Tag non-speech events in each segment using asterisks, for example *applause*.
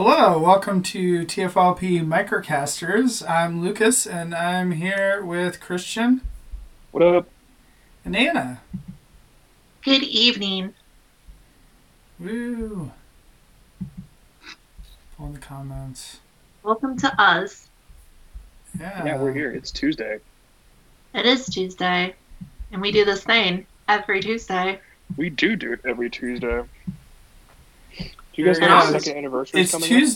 Hello, welcome to TFLP Microcasters. I'm Lucas and I'm here with Christian What up? and Anna. Good evening. Woo! All the comments. Welcome to us. Yeah. Yeah, we're here. It's Tuesday. It is Tuesday, and we do this thing every Tuesday. We do do it every Tuesday. Do you guys There know it our is. second anniversary It's coming up?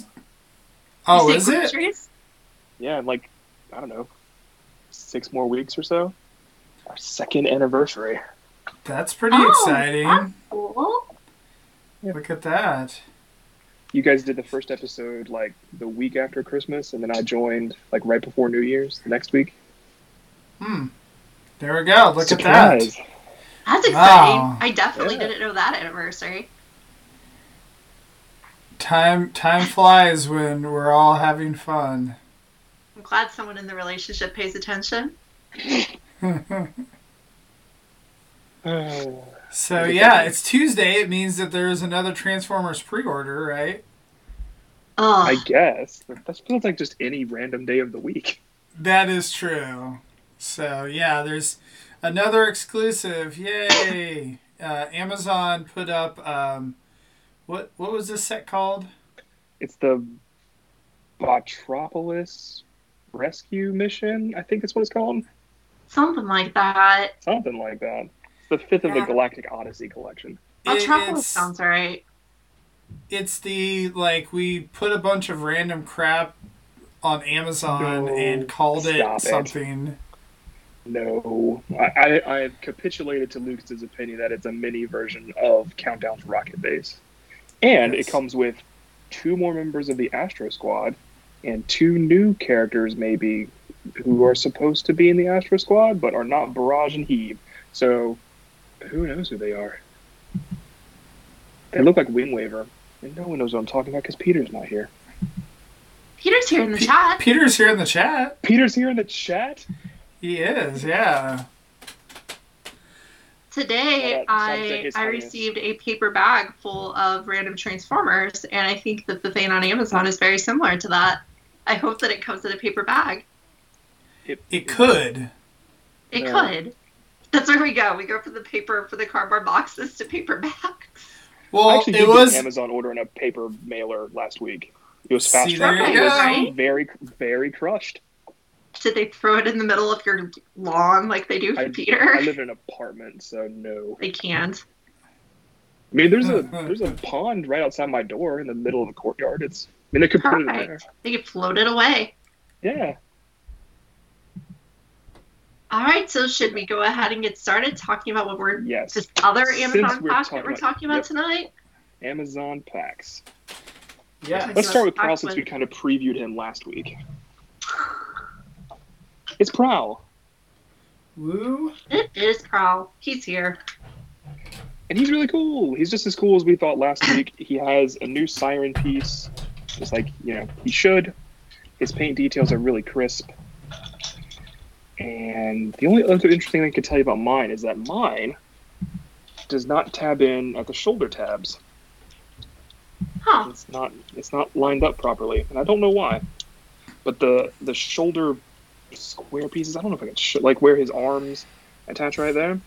Oh, is it? Yeah, in like I don't know, six more weeks or so. Our second anniversary. That's pretty Oh, exciting. that's cool. Look at that. You guys did the first episode like the week after Christmas, and then I joined like right before New Year's the next week. Hmm. There we go. Look Surprise! At that. That's exciting. Wow. I definitely Yeah. didn't know that anniversary. At that. Time time flies when we're all having fun. I'm glad someone in the relationship pays attention. *laughs* So yeah, it's Tuesday. It means that there's another Transformers pre-order, right? Oh, I guess that feels like just any random day of the week. That is true. So yeah, there's another exclusive. Yay! *laughs* Uh, Amazon put up um, what what was this set called? It's the Botropolis Rescue Mission. I think that's what it's called. something like that. Something like that. It's the fifth of the Galactic Odyssey collection. Well, It- it's, sounds right. it's the like we put a bunch of random crap on Amazon No, and called it stop it. something. No, I, I, I have capitulated to Lucas's opinion that it's a mini version of Countdown to Rocket Base, and Yes. it comes with two more members of the Astro Squad and two new characters, maybe who are supposed to be in the Astro Squad but are not Barrage and Heave. So, who knows who they are? They look like Wing Waver, and no one knows what I'm talking about because Peter's not here. Peter's here in the Pe- chat. Peter's here in the chat. Peter's here in the chat. He is, yeah. Today, Shout out- shout out to I I received a paper bag full of random Transformers, and I think that the thing on Amazon is very similar to that. I hope that it comes in a paper bag. It could. It Yeah. could. That's where we go. We go from the paper for the cardboard boxes to paper bags. well I Well, actually it did was get Amazon ordering a paper mailer last week. It was fast See, there you It was go. very, very crushed. Did they throw it in the middle of your lawn like they do for I, Peter? I live in an apartment, so no. *laughs* They can't. I mean, there's a *laughs* there's a pond right outside my door in the middle of the courtyard. It's. I mean, they could put it in there. They could float it away. Yeah. All right, so should we go ahead and get started talking about what we're Yes. this other Amazon we're pack that we're about- talking about yep. tonight? Amazon packs. yeah. Let's start with Pack Prowl since we kind of previewed him last week. *sighs* *laughs* It's Prowl, Woo. It is Prowl. He's here. and he's really cool. He's just as cool as we thought last week. He has a new siren piece, just like you know he should. His paint details are really crisp. And the only other interesting thing I could tell you about mine is that mine does not tab in at the shoulder tabs. Huh. It's not it's not lined up properly, and I don't know why. But the the shoulder square pieces, I don't know if I can sh- like where his arms attach right there.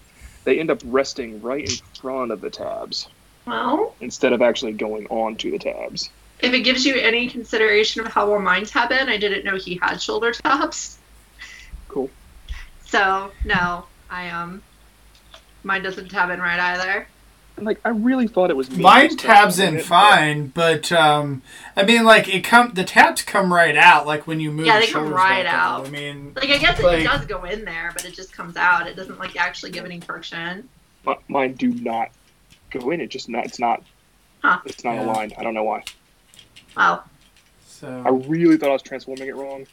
They end up resting right in front of the tabs Well, instead of actually going onto the tabs. if it gives you any consideration of how well mine tab in, I didn't know he had shoulder tabs. Cool. So no, I um, mine doesn't tab in right either. And like I really thought it was me Mine tabs in it, fine, but um, I mean, like it come the tabs come right out, like when you move. Yeah, they come right back out. I mean, Like I guess Like- it does go in there, but it just comes out. It doesn't like actually give any friction. Mi- Mine do not go in. It just not. It's not. Huh. It's not Yeah. aligned. I don't know why. Wow. So I really thought I was transforming it wrong,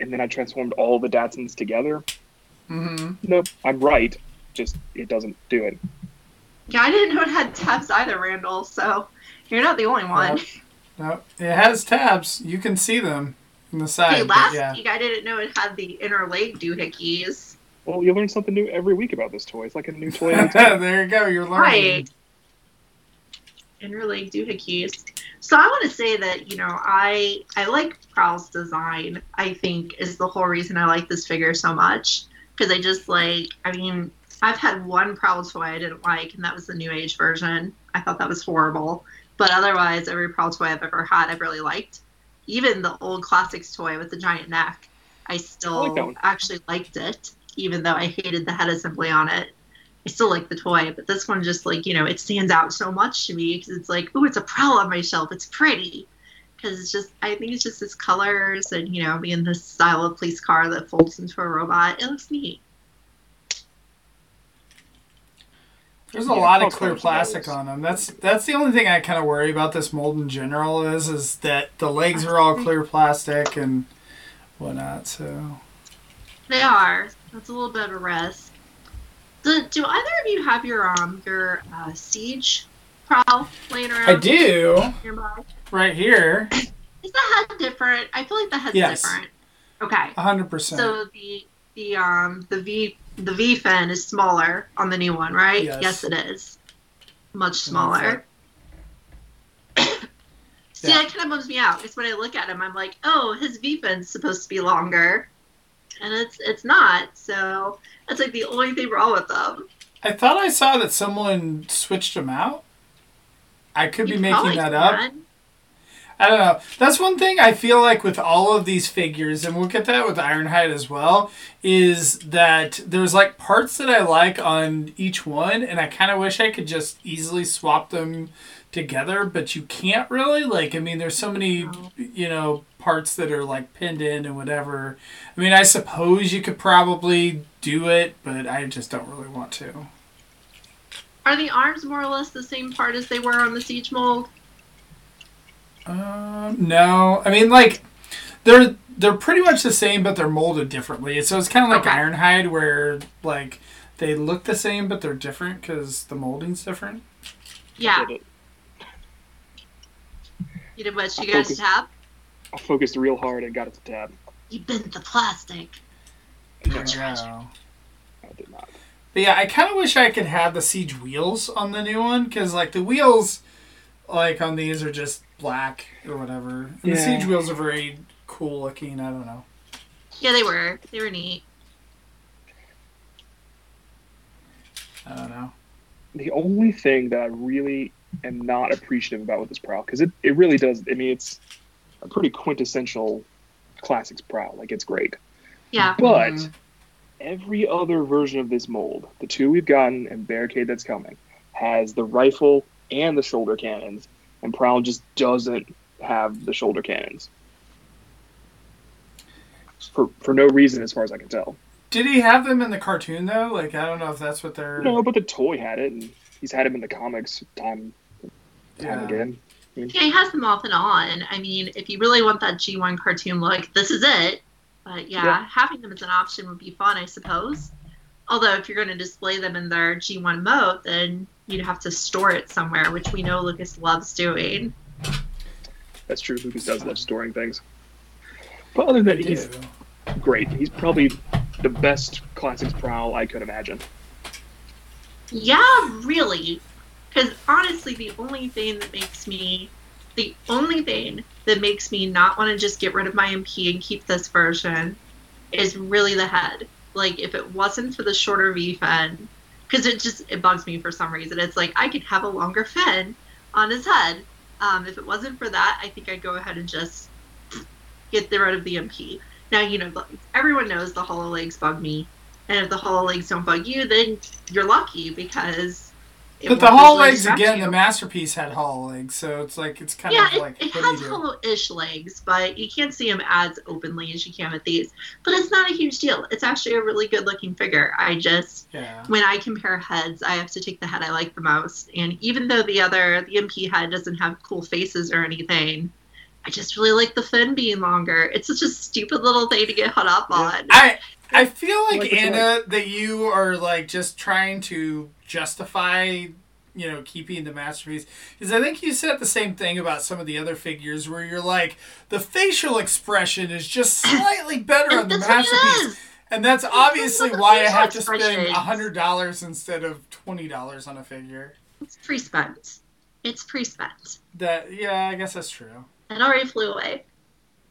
and then I transformed all the Datsuns together. Mm-hmm. Nope, I'm right. Just it doesn't do it. Yeah, I didn't know it had tabs either, Randall. So you're not the only one. no, it has tabs. You can see them in the side. Hey, last yeah. week I didn't know it had the inner leg doohickeys. Well, you learn something new every week about this toy. It's like a new toy every time. *laughs* there you go. You're learning. Right. Inner leg doohickeys. So I want to say that you know I I like Prowl's design. I think is the whole reason I like this figure so much because I just like I mean I've had one Prowl toy I didn't like and that was the New Age version. I thought that was horrible. But otherwise, every Prowl toy I've ever had I've really liked. Even the old classics toy with the giant neck, I still I like actually liked it, even though I hated the head assembly on it. I still like the toy, but this one just like you know it stands out so much to me because it's like, oh, it's a Prowl on my shelf. It's pretty because it's just I think it's just its colors and you know being this style of police car that folds into a robot. It looks neat. There's a Yeah, lot of clear plastic always- on them. That's that's the only thing I kind of worry about this mold in general is is that the legs are all clear plastic and whatnot. So They are. That's a little bit of a risk. Do, do either of you have your um your uh, siege prowl laying around? I do right here, Is the head different? I feel like the head's Yes. different. Okay. hundred percent. So the the um the V the V fin is smaller on the new one, right? Yes. it is. Much smaller. *coughs* See, Yeah. that kind of bums me out. Because when I look at him, I'm like, oh, his V fin's supposed to be longer, and it's it's not. So that's like the only thing wrong with them. I thought I saw that someone switched them out. I could be making that up. I don't know. That's one thing I feel like with all of these figures, and we'll get that with Ironhide as well, is that there's like parts that I like on each one, and I kind of wish I could just easily swap them together, but you can't really. Like, I mean, there's so many, you know, parts that are like pinned in and whatever. I mean, I suppose you could probably do it, but I just don't really want to. Are the arms more or less the same part as they were on the siege mold? Um, no, I mean like they're they're pretty much the same, but they're molded differently. So it's kind of like Okay. Ironhide, where like they look the same, but they're different because the molding's different. Yeah. Did. You did what? I You guys focused- tab? I focused real hard and got it to tab. You bent the plastic. No, Yeah. I did not. But yeah, I kind of wish I could have the siege wheels on the new one because like the wheels, like on these are just black or whatever, and the siege wheels are very cool looking. I don't know. Yeah, they were. They were neat. I don't know. The only thing that I really am not appreciative about with this prowl, because it, it really does, I mean, it's a pretty quintessential classics prowl. Like, it's great. Yeah. But Mhm. every other version of this mold, the two we've gotten and Barricade that's coming, has the rifle and the shoulder cannons, and Prowl just doesn't have the shoulder cannons. For, for no reason, as far as I can tell. Did he have them in the cartoon though? Like I don't know if that's what they're. No, but the toy had it, and he's had him in the comics time, time Yeah. again. Yeah, he has them off and on. I mean, if you really want that G1 cartoon look, this is it. But yeah, Yeah. having them as an option would be fun, I suppose. Although, if you're going to display them in their G1 mode, then you'd have to store it somewhere, which we know Lucas loves doing. That's true. Lucas does love storing things. But other than that, he's great. He's probably the best classics Prowl I could imagine. Yeah, really. Because honestly, the only thing that makes me, the only thing that makes me not want to just get rid of my MP and keep this version is really the head. Like, if it wasn't for the shorter V fin, because it just, it bugs me for some reason. It's like, I could have a longer fin on his head. Um, if it wasn't for that, I think I'd go ahead and just get rid of the MP. Now, you know, everyone knows the hollow legs bug me. And if the hollow legs don't bug you, then you're lucky because. It But the won't hollow legs again, you. the masterpiece had hollow legs, so it's like it's kind yeah, of it, like it has do you do? hollow-ish legs, but you can't see them as openly as you can with these. But it's not a huge deal. It's actually a really good-looking figure. I just, Yeah. when I compare heads, I have to take the head I like the most. And even though the other, the MP head doesn't have cool faces or anything, I just really like the fin being longer. It's such a stupid little thing to get hung up Yeah. on. I I feel like, Like it's Anna that you are like just trying to justify you know keeping the masterpiece because I think you said the same thing about some of the other figures where you're like the facial expression is just *clears throat* slightly better on the That's masterpiece and that's It's obviously why I have to spend a hundred dollars instead of twenty dollars on a figure. It's pre-spent It's pre-spent. That yeah, I guess that's true. It already flew away.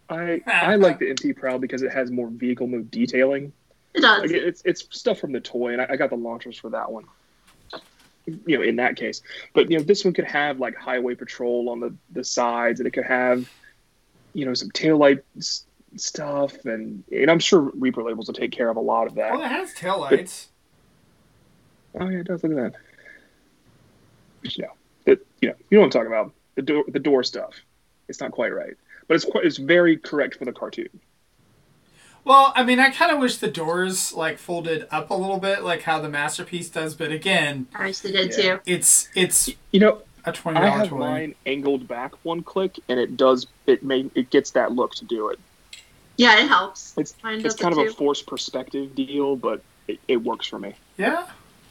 I ah, I like the MP Prowl because it has more vehicle mode detailing. It does. Like, it's it's stuff from the toy, and I, I got the launchers for that one. You know, in that case, but you know, this one could have like highway patrol on the the sides, and it could have, you know, some taillight s- stuff, and and I'm sure Reprolabels will take care of a lot of that. Well, it has taillights. Oh yeah, it does. Look at that. But, you know, it, you know, you know what I'm talking about. The door, the door stuff. It's not quite right, but it's quite, it's very correct for the cartoon. Well, I mean, I kind of wish the doors like folded up a little bit, like how the masterpiece does. But again, I actually did Yeah. too. it's it's You know, a twenty I have toy. mine angled back one click, and it does it may it gets that look to do it. Yeah, it helps. It's Mine it's kind it of a forced perspective deal, but it, it works for me. Yeah.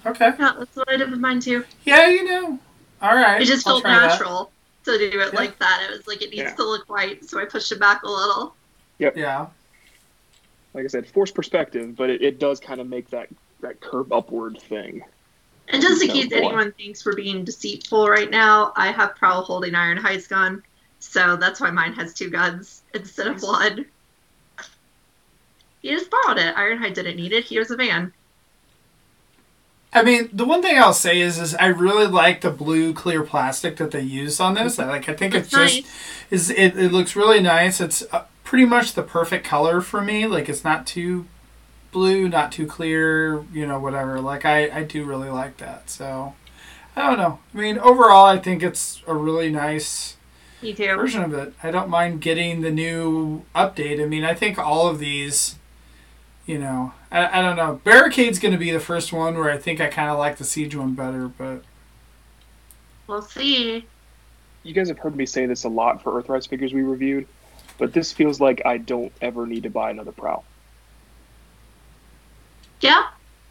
Okay. Yeah, that's what I did with mine too. Yeah, you know. All right. It just I'll felt try that. natural to do it Yeah. like that. It was like it needs Yeah. to look white, so I pushed it back a little. Yep. Yeah. Like I said, forced perspective, but it, it does kind of make that that curve upward thing. And just in case anyone thinks we're being deceitful right now, I have Prowl holding Ironhide's gun, so that's why mine has two guns instead of one. He just borrowed it. Ironhide didn't need it. Here's a van. I mean, the one thing I'll say is, is I really like the blue clear plastic that they used on this. I like. I think it's It's just is it, it looks really nice. It's uh, pretty much the perfect color for me. Like it's not too blue, not too clear. You know, whatever. Like I I do really like that. So I don't know. I mean, overall, I think it's a really nice version of it. I don't mind getting the new update. I mean, I think all of these, you know, I, I don't know. Barricade's going to be the first one where I think I kind of like the Siege one better, but We'll see. You guys have heard me say this a lot for Earthrise figures we reviewed, but this feels like I don't ever need to buy another Prowl. Yeah,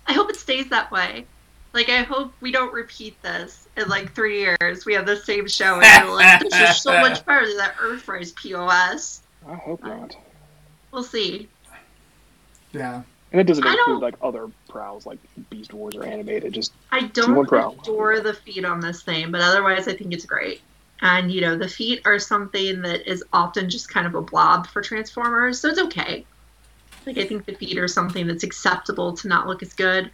I hope it stays that way. Like, I hope we don't repeat this in like three years. We have the same show and you're like, this is so much *laughs* better than that Earthrise POS. I hope uh, not. We'll see. yeah. And it doesn't I include like other Prowls like Beast Wars or animated. Just I don't Prowl. adore the feet on this thing, but otherwise, I think it's great. And you know, the feet are something that is often just kind of a blob for Transformers, so it's okay. Like I think the feet are something that's acceptable to not look as good.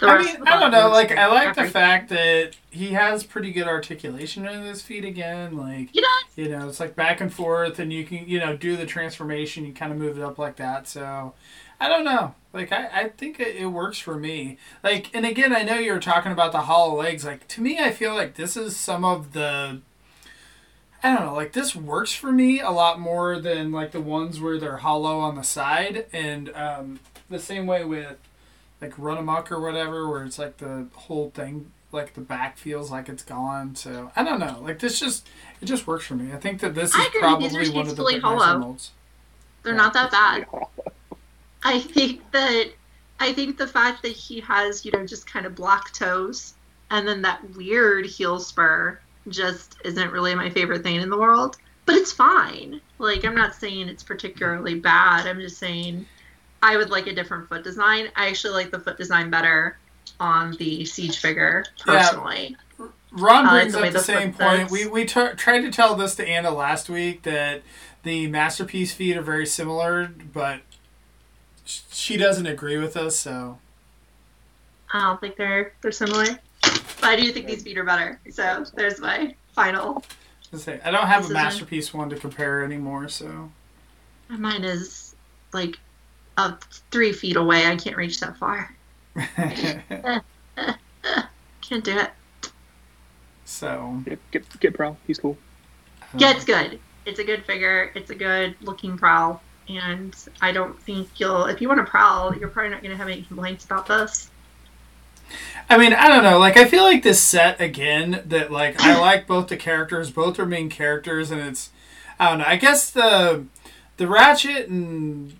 The I mean, I don't know. Like. I like the fact that he has pretty good articulation in his feet again. Like, You know, you know, it's like back and forth, and you can, you know, do the transformation. You kind of move it up like that. So, I don't know. Like, I, I think it, it works for me. Like, and again, I know you were talking about the hollow legs. Like, to me, I feel like this is some of the. I don't know, like this works for me a lot more than like the ones where they're hollow on the side, and um, the same way with like Runamuck or whatever, where it's like the whole thing, like the back feels like it's gone. So I don't know, like this just it just works for me. I think that this is agree, probably these are one of the tastefully hollow. molds. they're not that bad. I think that I think the fact that he has, you know, just kind of black toes and then that weird heel spur just isn't really my favorite thing in the world. But it's fine. Like I'm not saying it's particularly bad. I'm just saying I would like a different foot design. I actually like the foot design better on the siege figure Yeah. personally. Ron I like brings the up the the same point. fits. We we t- tried to tell this to Anna last week that the masterpiece feet are very similar, but sh- she doesn't agree with us. So I don't think they're they're similar. But I do think these feet are better. So there's my final. I don't have a masterpiece one to compare anymore. So Mine is like uh, three feet away. I can't reach that far. *laughs* Can't do it. so Get, get get Prowl. He's cool. Yeah, it's good. It's a good figure. It's a good looking prowl. And I don't think you'll, if you want to prowl, you're probably not going to have any complaints about this. I mean, I don't know. Like, I feel like this set again that like I *clears throat* like both the characters. Both are main characters, and it's I don't know. I guess the the Ratchet and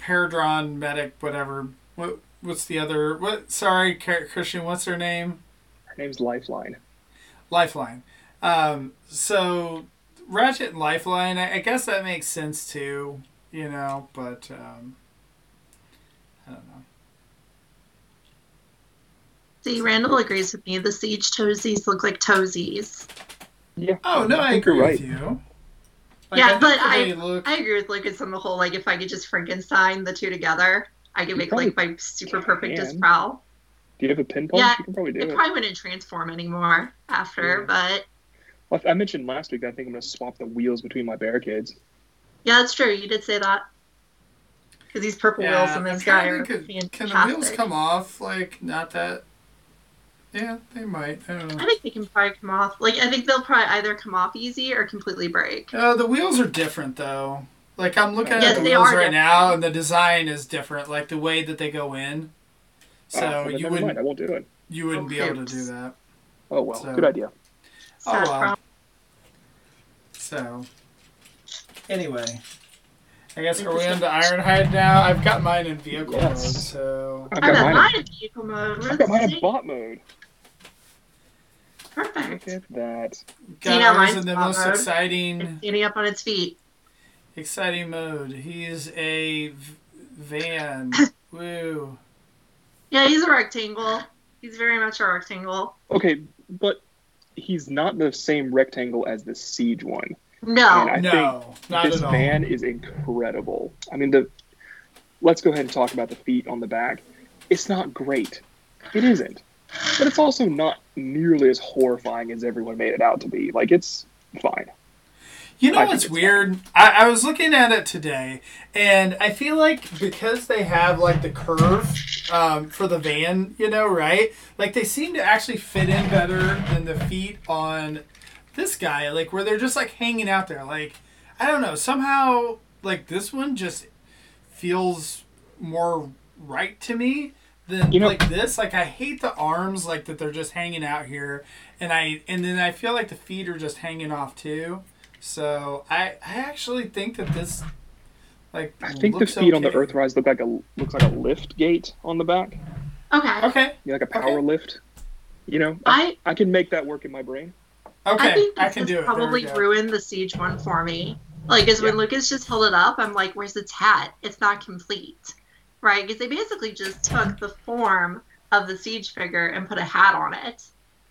Paradron medic, whatever. What what's the other? What? Sorry, Christian. What's her name? Her name's Lifeline. Lifeline. Um, so Ratchet and Lifeline. I, I guess that makes sense too. You know, but um, I don't know. See, Randall agrees with me. The siege toesies look like toesies. Yeah. Oh no, I think agree you're with you. Like, Yeah, I but I- look. I agree with Lucas on the whole. Like, if I could just Frankenstein the two together, I could You make probably- like my super perfect as Prowl. I could make probably like my super perfect as Do you have a pin punch? Yeah, you can probably do It it. probably wouldn't transform anymore after, Yeah. but Well, I mentioned last week that I think I'm going to swap the wheels between my barricades. yeah, that's true. You did say that. Because these purple wheels Yeah, on I'm this guy are to Can the wheels come off? Like, not that. Yeah, they might. I don't know. I think they can probably come off. Like, I think they'll probably either come off easy or completely break. Uh, the wheels are different though. Like I'm looking Yes, at the wheels right different. now, and the design is different. Like the way that they go in. So Ah, you wouldn't mind, I won't do it. you wouldn't be able to do that. Oh well, So- good idea. Oh, Sad well. Prowl. So anyway, I guess are we into Ironhide now? I've got mine in vehicle Yes. mode, so I've I got got mine. mine in vehicle mode. I've got mine in bot mode. Look Perfect. at that. got know, ours in the most mode. exciting It's standing up on its feet. exciting mode. He's a v- van. *laughs* Woo. Yeah, he's a rectangle. He's very much a rectangle. Okay, but he's not the same rectangle as the siege one. No. And I no, not this at all. van is incredible. I mean, the let's go ahead and talk about the feet on the back. It's not great. It isn't, but it's also not nearly as horrifying as everyone made it out to be. Like it's fine. You know I what's weird? I, I was looking at it today, and I feel like because they have like the curve um, for the van, you know, right? Like they seem to actually fit in better than the feet on this guy, like where they're just like hanging out there. Like I don't know, somehow like this one just feels more right to me than You know- like this. Like I hate the arms, like that they're just hanging out here, and I and then I feel like the feet are just hanging off too. So I I actually think that this like I think the looks feet on the okay. Earthrise look like a looks like a lift gate on the back. Okay. Okay, You know, like a power Okay. lift. You know, I, I I can make that work in my brain. okay, I think I, can has do it. Probably go. ruined the siege one for me. Like, is when Lucas just held it up, I'm like, "Where's its hat? It's not complete." Right? Because they basically just took the form of the siege figure and put a hat on it,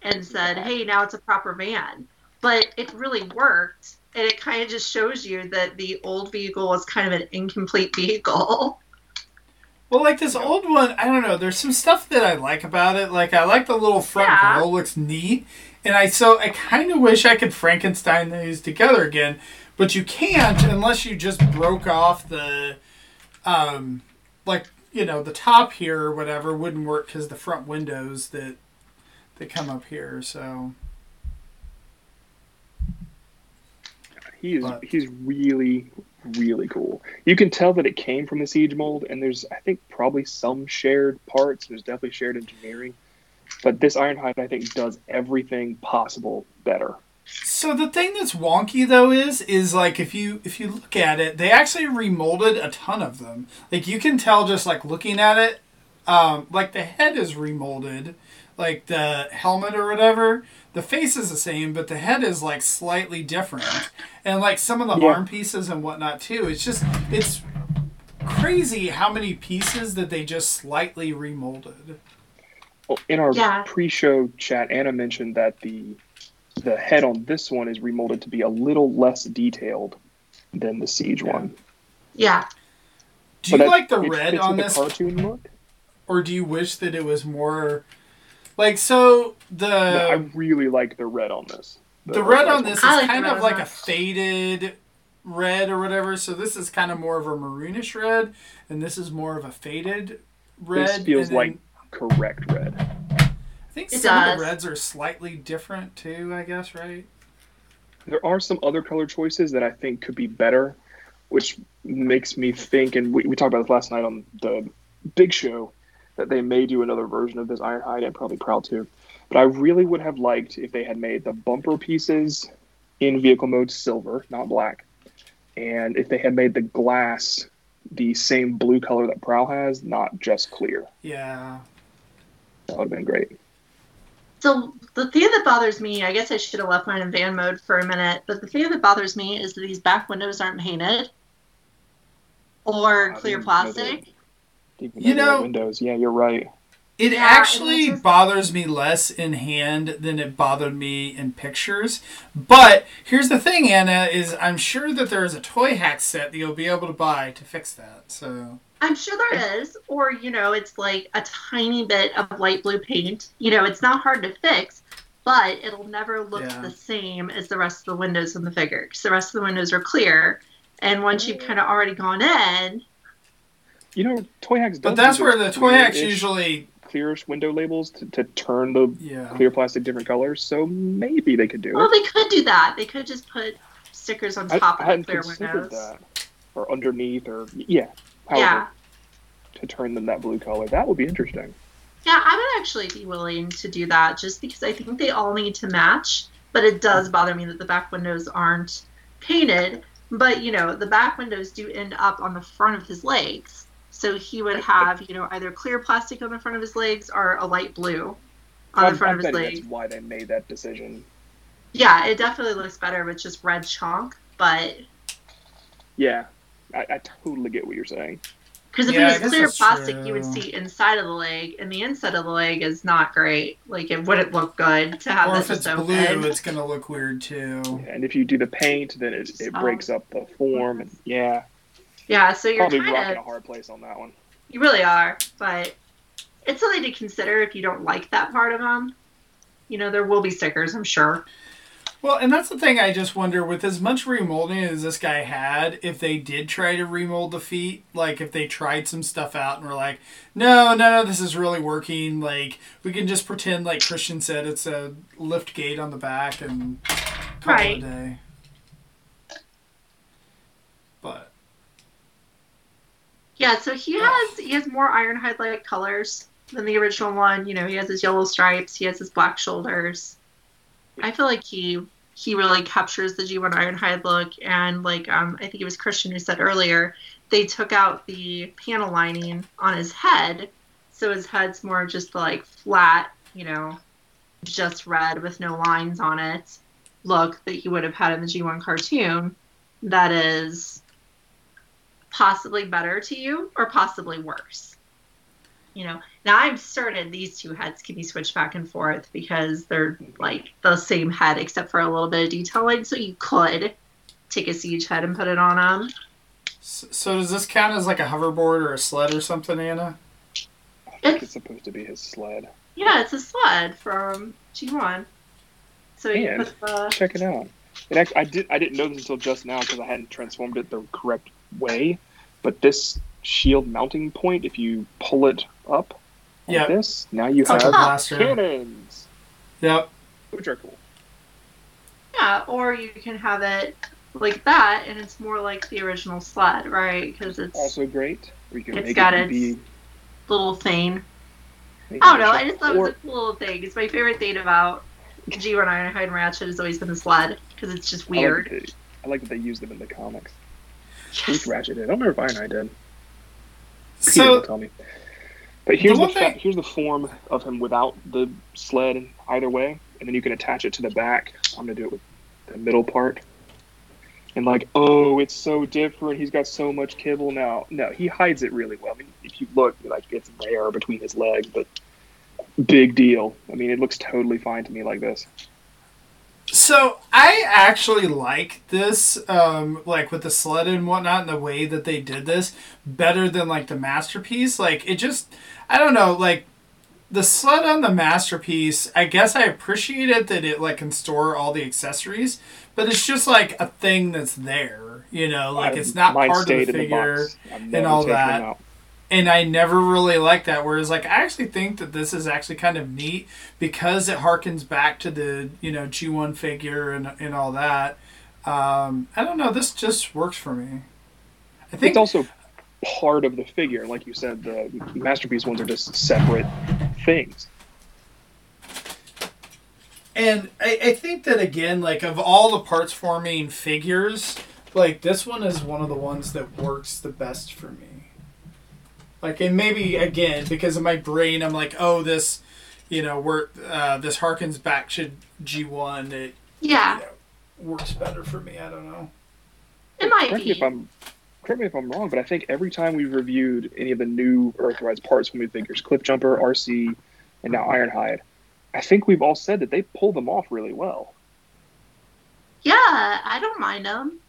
and said, "Hey, now it's a proper van." But it really worked, and it kind of just shows you that the old vehicle was kind of an incomplete vehicle. *laughs* Well, like this old one, I don't know. There's some stuff that I like about it. Like I like the little front Yeah. grill, looks neat, and I so I kind of wish I could Frankenstein these together again, but you can't unless you just broke off the, um, like you know the top here or whatever wouldn't work because the front windows that they come up here. So He is But- he's really really cool. You can tell that it came from the siege mold, and there's I think probably some shared parts. There's definitely shared engineering, but this Ironhide I think does everything possible better. So the thing that's wonky though is is like if you if you look at it, they actually remolded a ton of them. Like you can tell just like looking at it, um, like the head is remolded, like the helmet or whatever. The face is the same, but the head is like slightly different, and like some of the Yeah. arm pieces and whatnot too. It's just it's crazy how many pieces that they just slightly remolded. Well, in our Yeah. pre-show chat, Anna mentioned that the the head on this one is remolded to be a little less detailed than the siege Yeah. one. Yeah. Do you But that- like the red on this the cartoon look? or do you wish that it was more like so the No, I really like the red on this. the red on one. this is like kind of on like a faded red or whatever so this is kind of more of a maroonish red and this is more of a faded red This feels then like correct red. I think It some of the reds are slightly different too i guess right There are some other color choices that I think could be better, which makes me think, and we, we talked about this last night on the big show, that they may do another version of this Ironhide and probably Prowl too. But I really would have liked if they had made the bumper pieces in vehicle mode silver, not black, and if they had made the glass the same blue color that Prowl has, not just clear. yeah That would have been great. So the thing that bothers me, I guess I should have left mine in van mode for a minute, but the thing that bothers me is that these back windows aren't painted or I clear didn't know plastic. You know- Windows, yeah, you're right. It Yeah, actually and just- bothers me less in hand than it bothered me in pictures. But here's the thing, Anna, is I'm sure that there is a toy hack set that you'll be able to buy to fix that. So I'm sure there is, or you know, it's like a tiny bit of light blue paint. You know, it's not hard to fix, but it'll never look Yeah. the same as the rest of the windows in the figure because the rest of the windows are clear. And once you've mm. kind of already gone in, You know, Toy Hacks. But that's where the toy hacks clear-ish- usually clearish window labels to, to turn the yeah. clear plastic different colors. So maybe they could do it. well, it. they could do that. They could just put stickers on top I of the clear windows. that, or underneath, or yeah, however, Yeah. to turn them that blue color. That would be interesting. Yeah, I would actually be willing to do that just because I think they all need to match. But it does bother me that the back windows aren't painted. But, you know, the back windows do end up on the front of his legs. So he would have, you know, either clear plastic on the front of his legs or a light blue on I'm- the front I'm of his legs. That's why they made that decision. Yeah, it definitely looks better with just red chalk. But Yeah, I, I totally get what you're saying. because if Yeah, it was clear that's plastic, you would see inside of the leg, and the inside of the leg is not great. Like, it wouldn't look good to have Or that if it's just blue, it's gonna look weird too. And if you do the paint, then it, it breaks up the form. And yeah, Yeah, so you're probably kind rocking of a hard place on that one. You really are, but it's something to consider if you don't like that part of them. You know, there will be stickers, I'm sure. Well, and that's the thing I just wonder with as much remolding as this guy had, if they did try to remold the feet, like if they tried some stuff out and were like, no, no, no, this is really working. Like, we can just pretend, like Christian said, it's a lift gate on the back and call Right. it a day. But, Yeah, so he has he has more Ironhide like colors than the original one. You know, he has his yellow stripes, he has his black shoulders. I feel like he he really captures the G1 Ironhide look and like um I think it was Christian who said earlier, they took out the panel lining on his head, so his head's more just like flat, you know, just red with no lines on it look that he would have had in the G1 cartoon. That is possibly better to you or possibly worse. You know, now I'm certain these two heads can be switched back and forth because they're like the same head except for a little bit of detailing. So you could take a siege head and put it on them. so, so does this count as like a hoverboard or a sled or something, Anna? I think It's- it's supposed to be his sled. Yeah, it's a sled from G1. So you And- put the Check it out. It actually, I did I didn't know this until just now because I hadn't transformed it the correct way. But this shield mounting point, if you pull it up like Yeah. this, now you It's a have blaster. cannons, Yep. which are cool. yeah, or you can have it like that, and it's more like the original sled, right? Because it's Also great. Or you can It's make got it its- be. little thing. I don't know. I just thought it was a cool little thing. It's my favorite thing about G1 Ironhide and Ratchet has always been the sled because it's just I like, weird. they, I like that they used them in the comics. At Yes. Ratchet did. I don't remember if Ironhide did. So, tell me. But here's the, one fa- here's the form of him without the sled either way, and then you can attach it to the back. I'm gonna do it with the middle part. And like, oh, it's so different. He's got so much kibble now. No, he hides it really well. I mean, if you look, like it's there between his legs, but big deal. I mean, it looks totally fine to me like this. So I actually like this, um, like with the sled and whatnot, and the way that they did this better than like the masterpiece. Like it just, I don't know, like the sled on the masterpiece. I guess I appreciate it that it like can store all the accessories, but it's just like a thing that's there. You know, like it's not mine part of the figure. box. I'm all that. And I never really liked that. Whereas, like, I actually think that this is actually kind of neat because it harkens back to the you know G one figure and and all that. Um, I don't know. This just works for me. I think it's also part of the figure. Like you said, the masterpiece ones are just separate things. And I, I think that again, like of all the parts forming figures, like this one is one of the ones that works the best for me. Like, and maybe again because of my brain, I'm like, oh, this, you know, work. Uh, this harkens back to G one. It Yeah, you know, works better for me. I don't know. it might Correct me if. I'm correct me if I'm wrong, but I think every time we've reviewed any of the new Earthrise parts when we figures, Cliffjumper, RC, and now Ironhide, I think we've all said that they pull them off really well. Yeah, I don't mind them.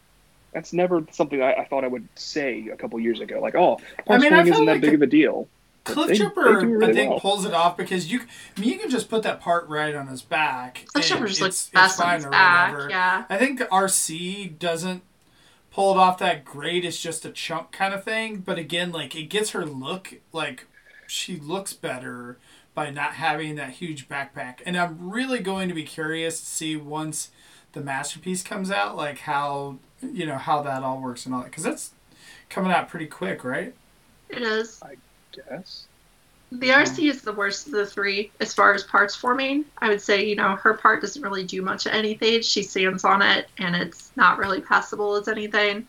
That's never something I, I thought I would say a couple years ago. Like, oh, I mean, I feel isn't that big the- of a deal. But Cliff they- they really I think, well. pulls it off because you, I mean, you can just put that part right on his back. Cliff and just looks it's best on his back. whatever. Yeah. I think RC doesn't pull it off that great. It's just a chunk kind of thing. But again, like it gets her look like she looks better by not having that huge backpack. And I'm really going to be curious to see once the masterpiece comes out, like how you know how that all works and all that, because that's coming out pretty quick, right? It is. I guess. The RC mm-hmm. is the worst of the three as far as parts forming. I would say, you know, her part doesn't really do much of anything. She stands on it and it's not really passable as anything.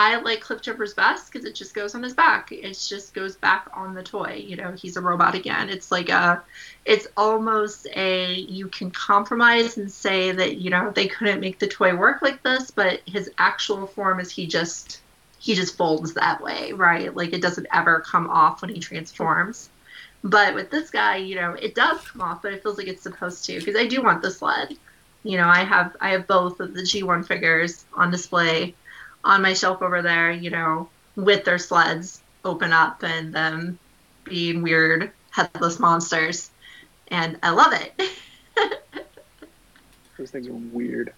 I like Cliffjumper's best because it just goes on his back. It just goes back on the toy. You know, he's a robot again. It's like a, it's almost a, you can compromise and say that, you know, they couldn't make the toy work like this, but his actual form is he just, he just folds that way, right? Like it doesn't ever come off when he transforms. But with this guy, you know, it does come off, but it feels like it's supposed to because I do want the sled. You know, I have I have both of the G1 figures on display on my shelf over there. You know, with their sleds open up and them being weird headless monsters, and I love it. *laughs* Those things are weird.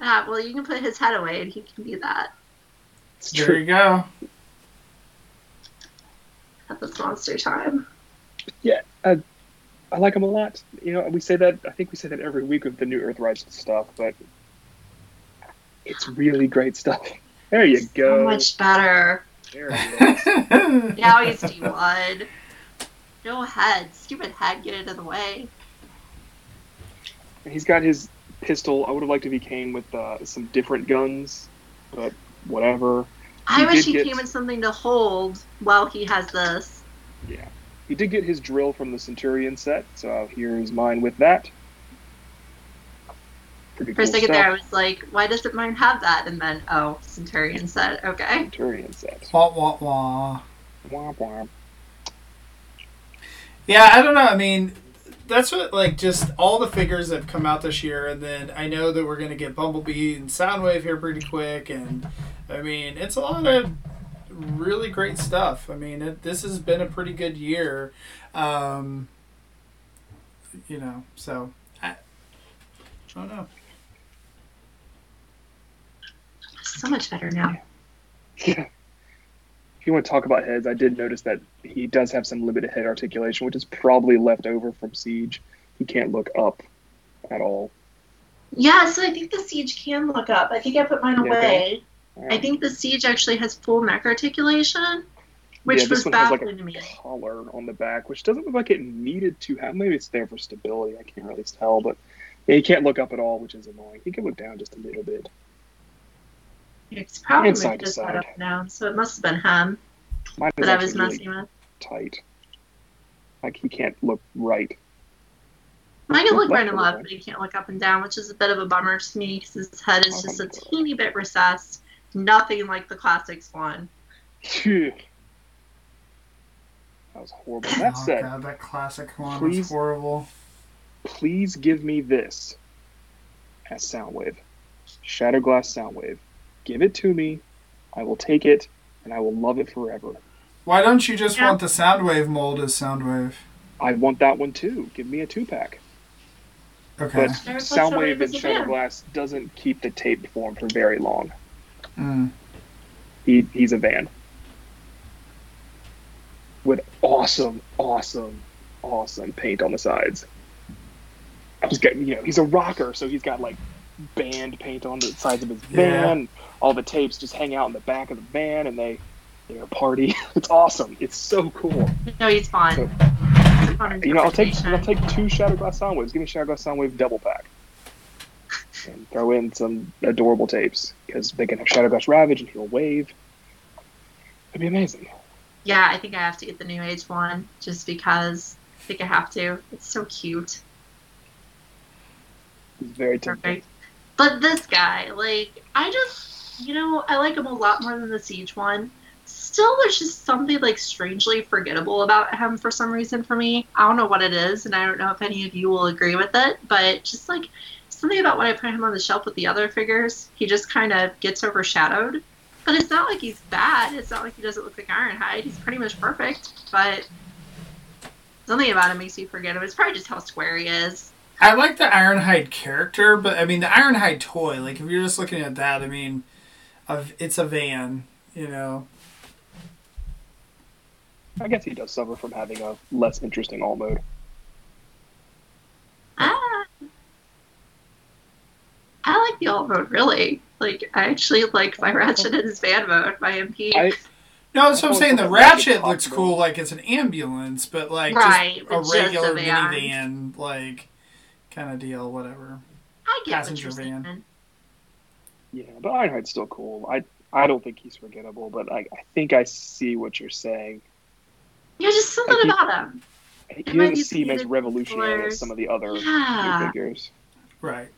Ah, well, you can put his head away and he can be that It's There true. you go. headless monster time. Yeah, I like them a lot. You know, we say that. I think we say that every week with the new Earthrise stuff, but it's really great stuff. There you So go. much better. There it is. Now he's G1. No head. Stupid head, get out of the way. He's got his pistol. I would have liked if he came with uh, some different guns, but whatever. I wish he get- came with something to hold while he has this. Yeah. He did get his drill from the Centurion set, so here's mine with that. Pretty For a second stuff. there, I was like, why doesn't mine have that? And then, oh, Centurion said, okay. Centurion set. Wah wah wah. Womp womp. Yeah, I don't know. I mean, that's what like just all the figures that have come out this year, and then I know that we're gonna get Bumblebee and Soundwave here pretty quick, and I mean, it's a lot of really great stuff. I mean, it, this has been a pretty good year, um, you know. So I, I don't know. So much better now. Yeah. If you want to talk about heads, I did notice that he does have some limited head articulation, which is probably left over from Siege. He can't look up at all. Yeah, so I think the Siege can look up. I think I put mine Yeah, away. Um, I think the Siege actually has full neck articulation, which yeah, was has like a to me. collar on the back, which doesn't look like it needed to have. Maybe it's there for stability. I can't really tell, but yeah, he can't look up at all, which is annoying. He can look down just a little bit. It's probably Inside just side. that up now, so it must have been him Mine is that I was actually really with. tight. Like he can't look right. Mine can Look look right left and left, but he can't look up and down, which is a bit of a bummer to me because his head is Oh, just a God. teeny bit recessed. Nothing like the classics one. Phew. That was horrible. That oh said, god, that classic one Please. was horrible. please give me this as Soundwave. Shattered Glass Soundwave. Give it to me. I will take it, and I will love it forever. Why don't you just Yeah. want the Soundwave mold as Soundwave? I want that one too. Give me a two pack. Okay. But Soundwave Soundwave and is a fan. Shattered Glass doesn't keep the tape form for very long. Mm. He he's a van. With awesome, awesome, awesome paint on the sides. He's got you know, he's a rocker, so he's got like band paint on the sides of his van. All the tapes just hang out in the back of the van and they you know party. *laughs* It's awesome. It's so cool. No, he's fun. So- He's fun You know, I'll take I'll take two Shattered Glass Soundwaves. Give me Shattered Glass Soundwave double pack. And throw in some adorable tapes because they can have Shattered Glass Ravage and he'll wave. It'd be amazing. Yeah, I think I have to get the New Age one just because I think I have to. It's so cute. It's very tempting. Perfect. But this guy, like, I just you know, I like him a lot more than the Siege one. Still, there's just something like strangely forgettable about him for some reason for me. I don't know what it is, and I don't know if any of you will agree with it, but just like something about when I put him on the shelf with the other figures, he just kind of gets overshadowed. But it's not like he's bad. It's not like he doesn't look like Ironhide. He's pretty much perfect. But something about him makes you forget him. It's probably just how square he is. I like the Ironhide character, but I mean the Ironhide toy. Like if you're just looking at that, I mean, of it's a van, you know. I guess he does suffer from having a less interesting alt mode. Ah. I like the alt mode, really. Like, I actually like my Ratchet in his van mode, my MP. I, No, that's what I'm Oh, saying. The the Ratchet Ratchet looks cool, like it's an ambulance, but like Right, just a it's just a regular van. minivan, like kind of deal, whatever. I get what passenger you're van. saying. Yeah, but Ironhide's still cool. I I don't think he's forgettable, but I, I think I see what you're saying. Yeah, just something I think- about him. He might doesn't seem as revolutionary as some of the other Yeah. figures. Right.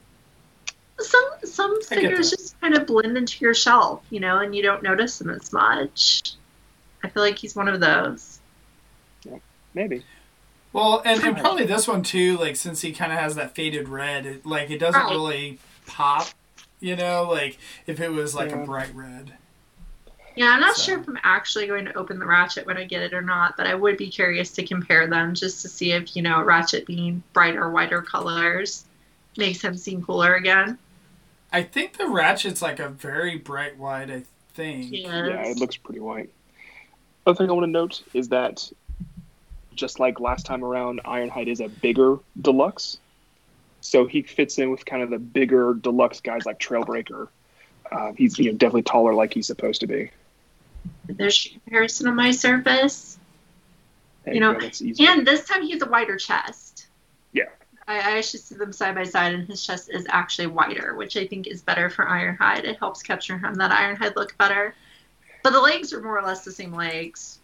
Some some figures just kind of blend into your shelf, you know, and you don't notice them as much. I feel like he's one of those. Maybe. Well, and, and probably this one too. Like since he kind of has that faded red, it, like it doesn't Right. really pop. You know, like if it was like a bright red. Yeah, I'm not So- sure if I'm actually going to open the Ratchet when I get it or not, but I would be curious to compare them just to see if, you know, Ratchet being brighter, whiter colors makes him seem cooler again. I think the Ratchet's like a very bright white. I think. Yeah. Yeah, it looks pretty white. Other thing I want to note is that just like last time around, Ironhide is a bigger deluxe. So he fits in with kind of the bigger deluxe guys like Trailbreaker. Uh, he's you know, definitely taller like he's supposed to be. There's your comparison on my surface. There You know, go. And this time he has a wider chest. Yeah. I, I actually see them side by side, and his chest is actually wider, which I think is better for Ironhide. It helps capture him that Ironhide look better. But the legs are more or less the same legs.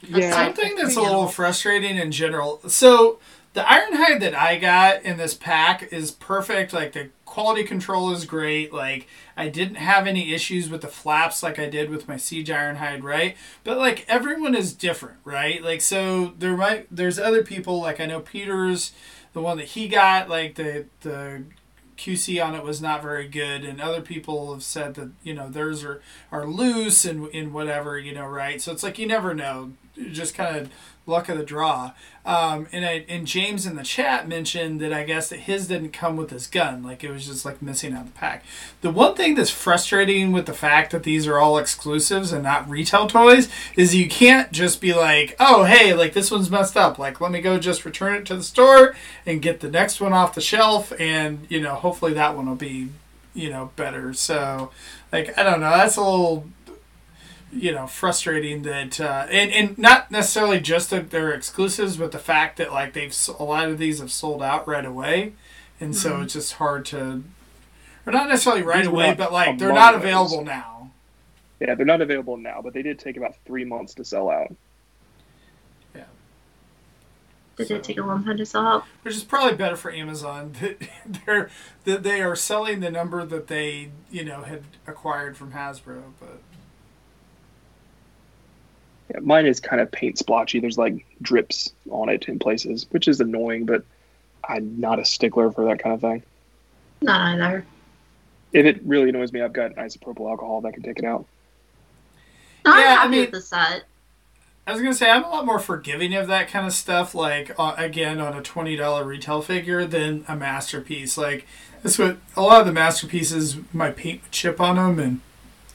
yeah, Something that's a little frustrating in general. So the Ironhide that I got in this pack is perfect. Like the quality control is great. Like I didn't have any issues with the flaps like I did with my Siege Ironhide, right? But like everyone is different, right? Like so there might there's other people like I know Peter's the one that he got like the the QC on it was not very good, and other people have said that you know theirs are are loose and in whatever you know, right? So it's like you never know, just kind of luck of the draw. Um, and I and James in the chat mentioned that I guess that his didn't come with his gun, like it was just like missing out the pack. The one thing that's frustrating with the fact that these are all exclusives and not retail toys is you can't just be like, oh hey, like this one's messed up, like let me go just return it to the store and get the next one off the shelf, and you know hopefully that one will be you know better. So like I don't know, that's a little you know frustrating that uh, and and not necessarily just that they're exclusives, but the fact that like they've a lot of these have sold out right away, and so it's just hard to. Or not necessarily right These away, but like they're among not those. available now. Yeah, they're not available now, but they did take about three months to sell out. Yeah. Did So- it take a long time to sell out? which is probably better for Amazon *laughs* that they're that they are selling the number that they you know had acquired from Hasbro, but Yeah, mine is kind of paint splotchy. There's like drips on it in places, which is annoying, but I'm not a stickler for that kind of thing. Not either. If it really annoys me, I've got isopropyl alcohol that can take it out. No, I'm Yeah, I mean- with the set. I was gonna say I'm a lot more forgiving of that kind of stuff. Like uh, again, on a twenty dollar retail figure than a masterpiece. Like that's what a lot of the masterpieces my paint would chip on them, and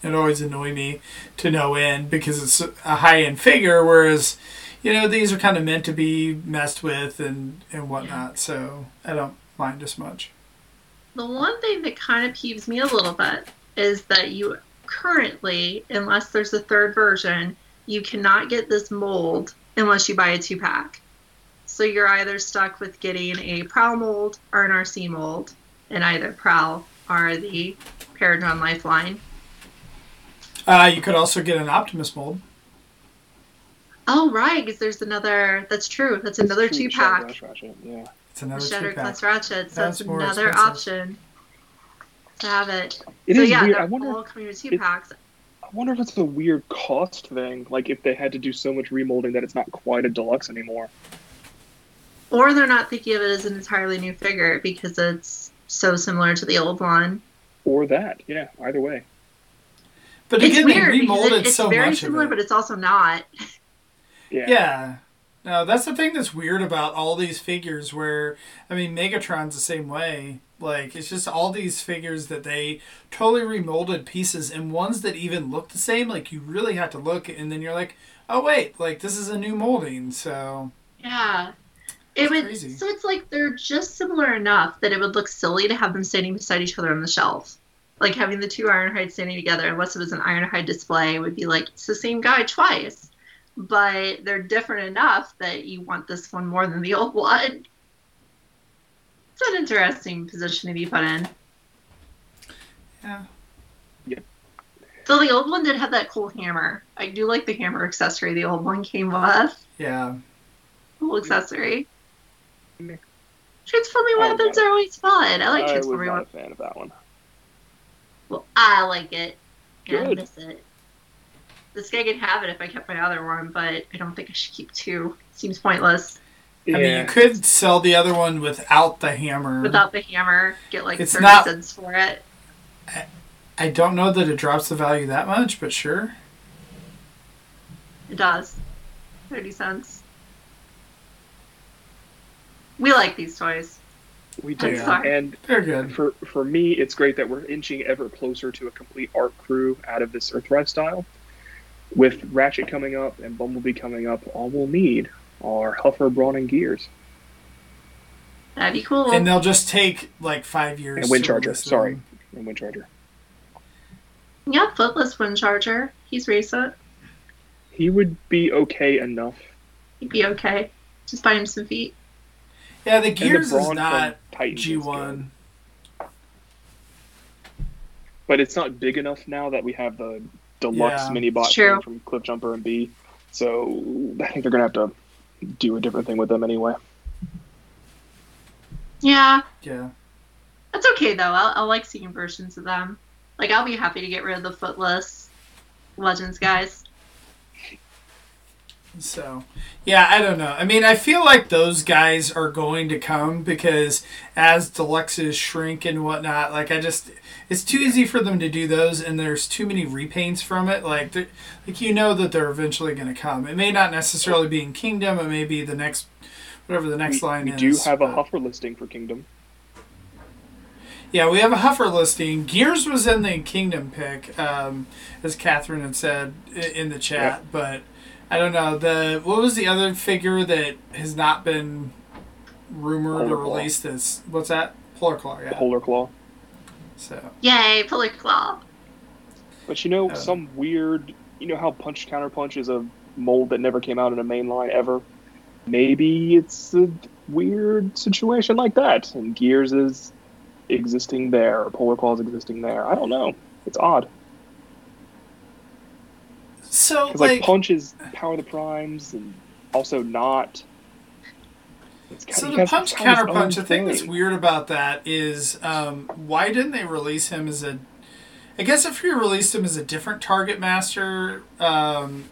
it always annoy me to no end because it's a high end figure. Whereas you know these are kind of meant to be messed with and and whatnot. So I don't mind as much. The one thing that kind of peeves me a little bit is that you currently, unless there's a third version, you cannot get this mold unless you buy a two pack. So you're either stuck with getting a Prowl mold or an RC mold, and either Prowl or the Paragon Lifeline. Uh, you could also get an Optimus mold. Oh, right, because there's another. That's true. That's another two pack. Ratchet, Yeah. It's another Shattered two pack. Class Ratchet. So That's that's another expensive. option. to have it. It so is yeah, weird. they're I wonder. all coming with two it- packs. I wonder if it's a weird cost thing. Like if they had to do so much remolding that it's not quite a deluxe anymore. Or they're not thinking of it as an entirely new figure because it's so similar to the old one. Or that. Yeah. Either way. But it's again, weird they because remolded it, it's so very much similar, of it. but it's also not. Yeah. Yeah. No, that's the thing that's weird about all these figures where I mean Megatron's the same way. Like it's just all these figures that they totally remolded pieces and ones that even look the same, like you really have to look and then you're like, Oh wait, like this is a new molding, so Yeah. It would crazy. so it's like they're just similar enough that it would look silly to have them standing beside each other on the shelf. Like having the two Ironhide standing together, unless it was an Ironhide display, would be like it's the same guy twice. But they're different enough that you want this one more than the old *laughs* one. It's an interesting position to be put in. yeah. Yeah. So the old one did have that cool hammer. I do like the hammer accessory the old one came with. Yeah. Cool accessory. Meh. Transforming I weapons got are always fun. I like I was transforming not a fan of that one. Well, I like it. And I Good. miss it. This guy could have it if I kept my other one, but I don't think I should keep two. Seems pointless. Yeah. I mean you could sell the other one without the hammer. Without the hammer, get like It's 30 not- cents for it. I don't know that it drops the value that much, but sure. It does. 30 cents. We like these toys. We do. And They're good. for for me, it's great that we're inching ever closer to a complete art crew out of this Earthrise style. With Ratchet coming up and Bumblebee coming up, all we'll need are Huffer, Brawn, and Gears. That'd be cool. And they'll just take like five years. And Windcharger, release them. sorry. And Windcharger. yeah, Footless Windcharger. He's recent. He would be okay enough. He'd be okay. Just buy him some feet. Yeah, the And the Gears is not from Titans is G good. one. But it's not big enough now that we have the deluxe Yeah. mini bot from Cliffjumper and B. So I think they're gonna have to do a different thing with them anyway. Yeah, Yeah. that's okay though. I'll, I'll like seeing versions of them. Like I'll be happy to get rid of the Footless Legends guys. So, yeah, I don't know. I mean, I feel like those guys are going to come because as deluxes shrink and whatnot, like I just, it's too easy for them to do those, and there's too many repaints from it. Like, like you know that they're eventually going to come. It may not necessarily be in Kingdom. It may be the next, whatever the next we, line we is. We do have a Huffer listing for Kingdom. Yeah, we have a Huffer listing. Gears was in the Kingdom pick, um, as Catherine had said in the chat, but I don't know the what was the other figure that has not been rumored Polar or Claw. released as what's that? Polar Claw, yeah. Polar Claw. So Yay, Polar Claw. But you know, Uh, some weird. You know how Punch Counter Punch is a mold that never came out in a main line ever. Maybe it's a weird situation like that, and Gears is existing there, or Polar Claw is existing there. I don't know. It's odd so like, like, Punch is Power the Primes, and also not. It's so he the punch it's kind of his counter punch. The thing that's weird about that is um, why didn't they release him as a I guess if you released him as a different target master, um,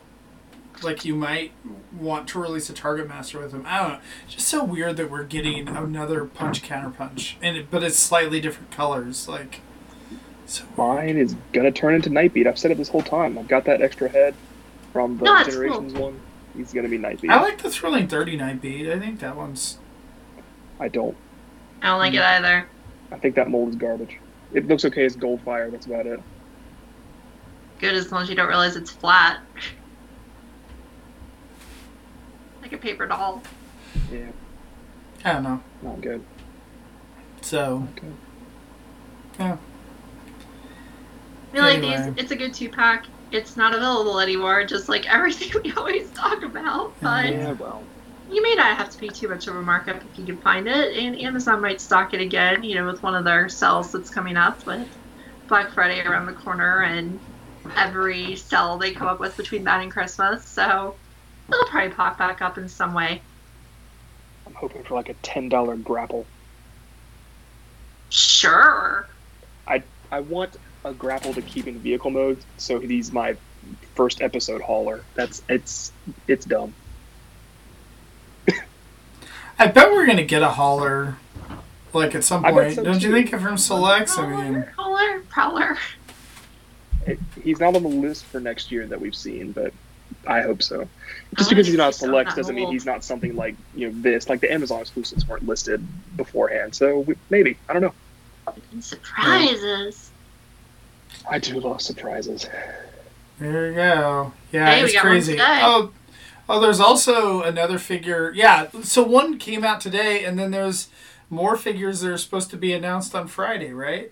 like you might want to release a target master with him. I don't know. It's just so weird that we're getting another punch counter punch, and it, but it's slightly different colors. Like, so Mine is gonna turn into Nightbeat. I've said it this whole time. I've got that extra head from the No, it's Generations one. He's gonna be Nightbeat. I like the thrilling thirty nine Nightbeat. I think that one's I don't. I don't like it either. I think that mold is garbage. It looks okay as Goldfire. That's about it. Good as long as you don't realize it's flat. like a paper doll. Yeah, I don't know. not good. So Okay. yeah, I feel like these, it's a good two pack. It's not available anymore, just like *laughs* everything we always talk about. But Yeah, well, you may not have to pay too much of a markup if you can find it, and Amazon might stock it again, you know, with one of their sales that's coming up with Black Friday around the corner and every sale they come up with between that and Christmas. So it'll probably pop back up in some way. I'm hoping for like a ten dollar grapple. Sure. I I want a grapple to keep in vehicle mode, so he's my first episode hauler. That's it's it's dumb. I bet we're gonna get a hauler, like at some point. so, Don't you too. think from selects? I mean, Prowler, Prowler. It, he's not on the list for next year that we've seen, but I hope so. Just because he's not see some select doesn't mean he's not something like you know this. Like the Amazon exclusives weren't listed beforehand, so we, maybe I don't know. And surprises. I do love surprises. there you go. Yeah, Hey, we it's crazy. Oh, oh, there's also another figure. Yeah, so one came out today, and then there's more figures that are supposed to be announced on Friday, right?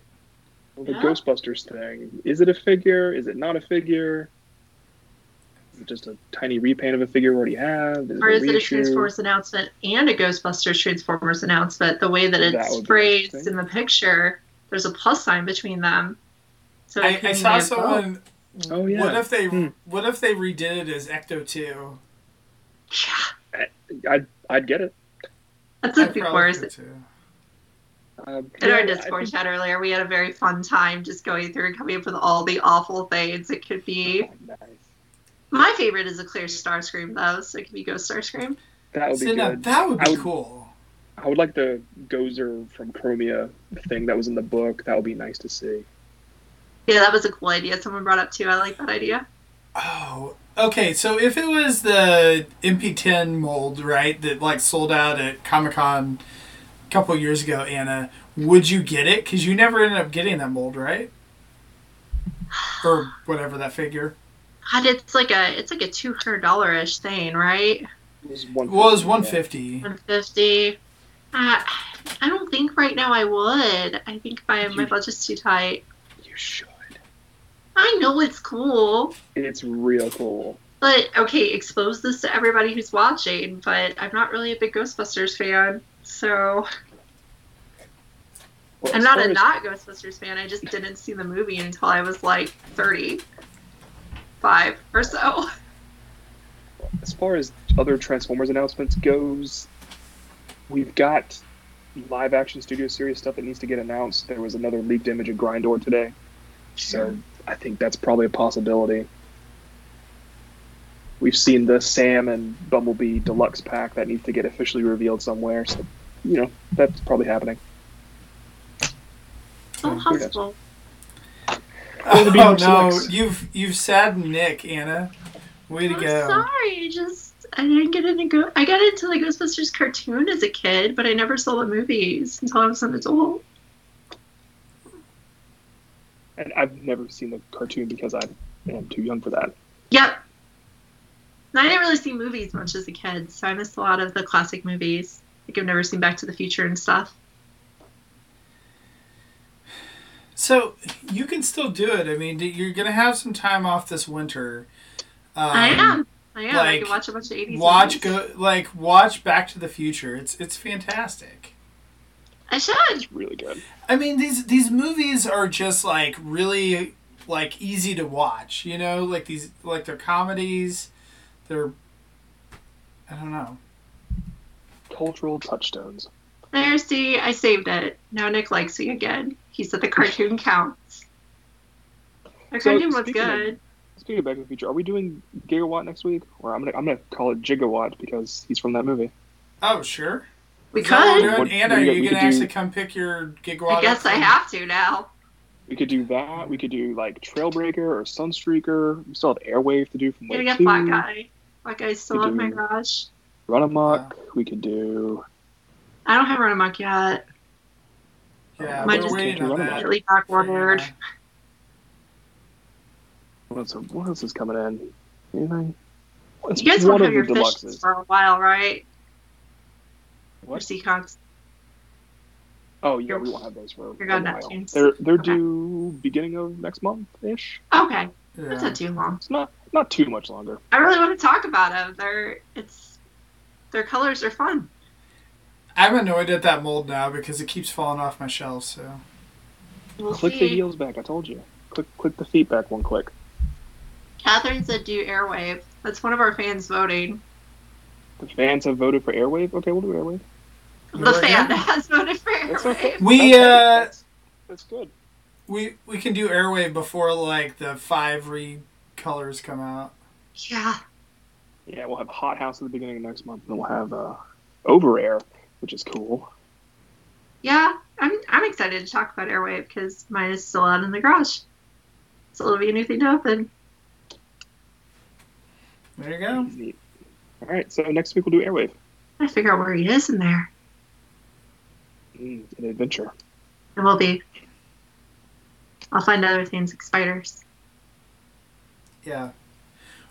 Well, the Yeah. Ghostbusters thing. Is it a figure? Is it not a figure? Is it just a tiny repaint of a figure we already have? Is Or it is it a? Transformers announcement and a Ghostbusters Transformers announcement? The way that That it's would phrased in the picture, there's a plus sign between them. So I, I saw they both. someone. Oh, yeah. What if they Hmm. What if they redid it as Ecto Two? Yeah, I'd, I'd get it. that's I'd what people probably were do. Um, in our yeah, I Discord think- chat earlier. We had a very fun time just going through and coming up with all the awful things it could be. Oh, nice. My favorite is a clear Starscream though, so it could be Ghost Starscream. That would be See, now, good. that would I be would- cool. I would like the Gozer from Chromia thing that was in the book. That would be nice to see. Yeah, that was a cool idea. Someone brought up too. I like that idea. Oh, okay. So if it was the MP10 mold, right, that like sold out at Comic Con a couple years ago, Anna, would you get it? Because you never ended up getting that mold, right? Or whatever that figure. God, it's like a it's like a two hundred dollar ish thing, right? It was one. Well, was 150. One fifty. Uh, I don't think right now I would. I think my my budget's too tight. You should. I know it's cool, It's real cool. but okay, expose this to everybody who's watching. But I'm not really a big Ghostbusters fan, so Well, I'm not a as- not Ghostbusters fan. I just didn't see the movie until I was like thirty five or so. as far as other Transformers announcements goes, we've got live action studio series stuff that needs to get announced. There was another leaked image of Grindor today, so I think that's probably a possibility. We've seen the Sam and Bumblebee deluxe pack that needs to get officially revealed somewhere, so you know that's probably happening. Oh, Yeah. possible. Well, to be Oh no, selects. you've you've saddened Nick, Anna. Way to I'm go. sorry. Just I didn't get into go. I got into the Ghostbusters cartoon as a kid, but I never saw the movies until I was an adult. And I've never seen the cartoon because I am too young for that. Yep. And I didn't really see movies much as a kid, so I missed a lot of the classic movies. Like I've never seen Back to the Future and stuff. So you can still do it. I mean, you're gonna have some time off this winter. Um, I am. I am. I can watch a bunch of 80s Watch movies. go like watch Back to the Future. It's it's fantastic. I should. It's really good. I mean these these movies are just like really like easy to watch. You know, like these like they're comedies. They're I don't know. Cultural touchstones. There, see, I saved it. Now Nick likes me again. He said the cartoon *laughs* counts. The So, cartoon was speaking of- good. Speaking of Back to the Future, are we doing Gigawatt next week? Or I'm gonna I'm gonna call it Gigawatt because he's from that movie. Oh sure. We Is what uh, could. doing? What- Anna, what are do you- you we gonna could do- come pick your gigawatt? I guess I have to now. We could do that. We could do like Trailbreaker or Sunstreaker. We still have Airwave to do from Gonna Wave get Two. Black Guy. Black Guy's still We in my garage. Runamuck. Uh, we could do. I don't have Runamuck yet. Yeah, Might we're just waiting do on Run that. Amok. Immediately. Yeah. Uh, what else, what else is coming in? Anything? What's You guys won't have your the fishes deluxes? for a while, right? Your What? Seacons. Oh yeah, Your- we won't have those for your a God while. Neptunes. They're they're Okay. due beginning of next month ish. Okay, that's not too long. It's not not too much longer. I really want to talk about them. They're it's their colors are fun. I'm annoyed at that mold now because it keeps falling off my shelves. So We'll Click the heels back. I told you. Click click the feet back one click. Catherine said do Airwave. That's one of our fans voting. The fans have voted for Airwave. Okay, we'll do Airwave. The Right fan now? has voted for That's okay. Airwave. We, That's, uh, that's, that's good. we we can do airwave before like the five recolors come out. Yeah. Yeah, we'll have Hot House at the beginning of next month, and we'll have uh, Over Air, which is cool. Yeah. I'm I'm excited to talk about Airwave because mine is still out in the garage. So it'll be a new thing to open. There you go. All right, so next week we'll do Airwave, I figure out where he is in there. An adventure. It will be. I'll find other things like spiders. Yeah.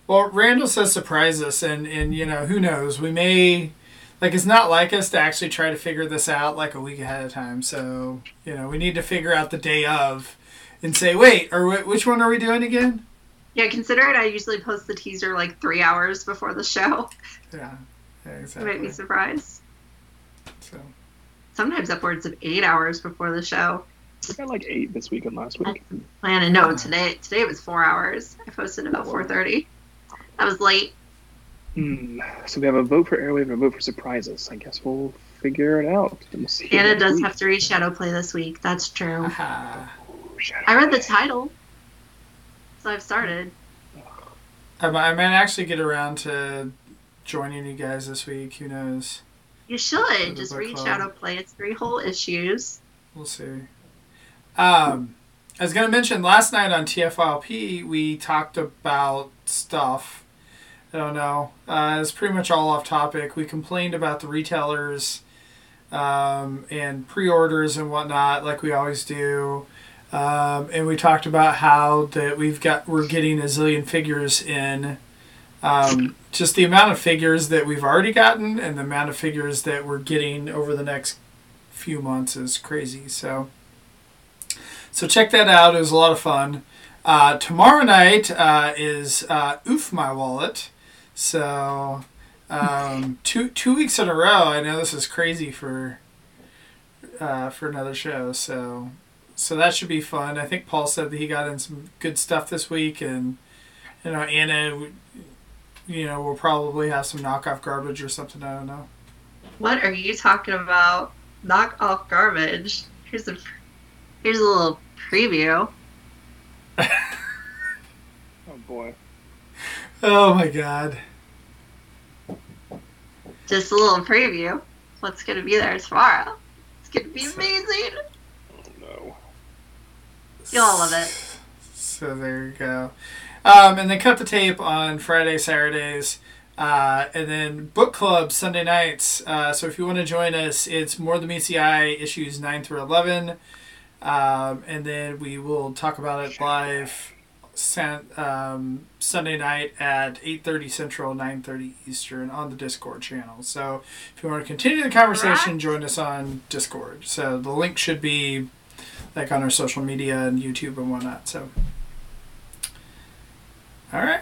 Well, Randall says surprise us, and and you know who knows we may. Like it's not like us to actually try to figure this out like a week ahead of time. So you know we need to figure out the day of, and say, wait, or wh- which one are we doing again? Yeah, consider it. I usually post the teaser like three hours before the show. Yeah, yeah You might be surprised. So Sometimes upwards of eight hours before the show. I got like eight this week and last week. Plan no today. Today was four hours. I posted about four thirty. That was late. Hmm. So we have a vote for Airwave and a vote for surprises. I guess we'll figure it out. We'll see. Anna does week. have to read Shadow Play this week. That's true. aha. Shadow I read the title, so I've started. I, might- I might actually get around to joining you guys this week. Who knows? You should just read club. Shadow Play. It's three whole issues. We'll see. Um, I was going to mention last night on TFLP, we talked about stuff. I don't know. Uh, it's pretty much all off topic. We complained about the retailers um, and pre orders and whatnot, like we always do. Um, and we talked about how that we've got we're getting a zillion figures in. Um, just the amount of figures that we've already gotten and the amount of figures that we're getting over the next few months is crazy. So, so check that out. It was a lot of fun. Uh, tomorrow night uh, is uh, Oof My Wallet. So, um, *laughs* two two weeks in a row. I know this is crazy for uh, for another show. So, so that should be fun. I think Paul said that he got in some good stuff this week, and you know Anna, you know, we'll probably have some knockoff garbage or something. I don't know. What are you talking about? Knock off garbage. Here's a here's a little preview. *laughs* Oh boy. Oh my god. Just a little preview. What's gonna be there tomorrow? It's gonna be amazing. Oh no. You'll all love it. So there you go. Um, and then cut the tape on Friday, Saturdays, uh, and then book club Sunday nights. Uh, so if you want to join us, it's More Than Meets the Eye issues nine through eleven, um, and then we will talk about it live. Um, Sunday night at 8.30 Central, 9.30 Eastern on the Discord channel. So if you want to continue the conversation, Right. join us on Discord. So the link should be like on our social media and YouTube and whatnot. So, all right.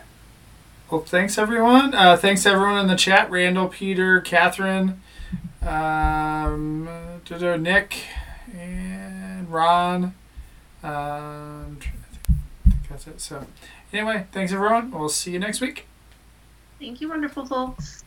Well, thanks everyone. Uh, thanks everyone in the chat: Randall, Peter, Catherine, um, Nick, and Ron. Um, I think that's it. So, anyway, thanks everyone. We'll see you next week. Thank you, wonderful folks.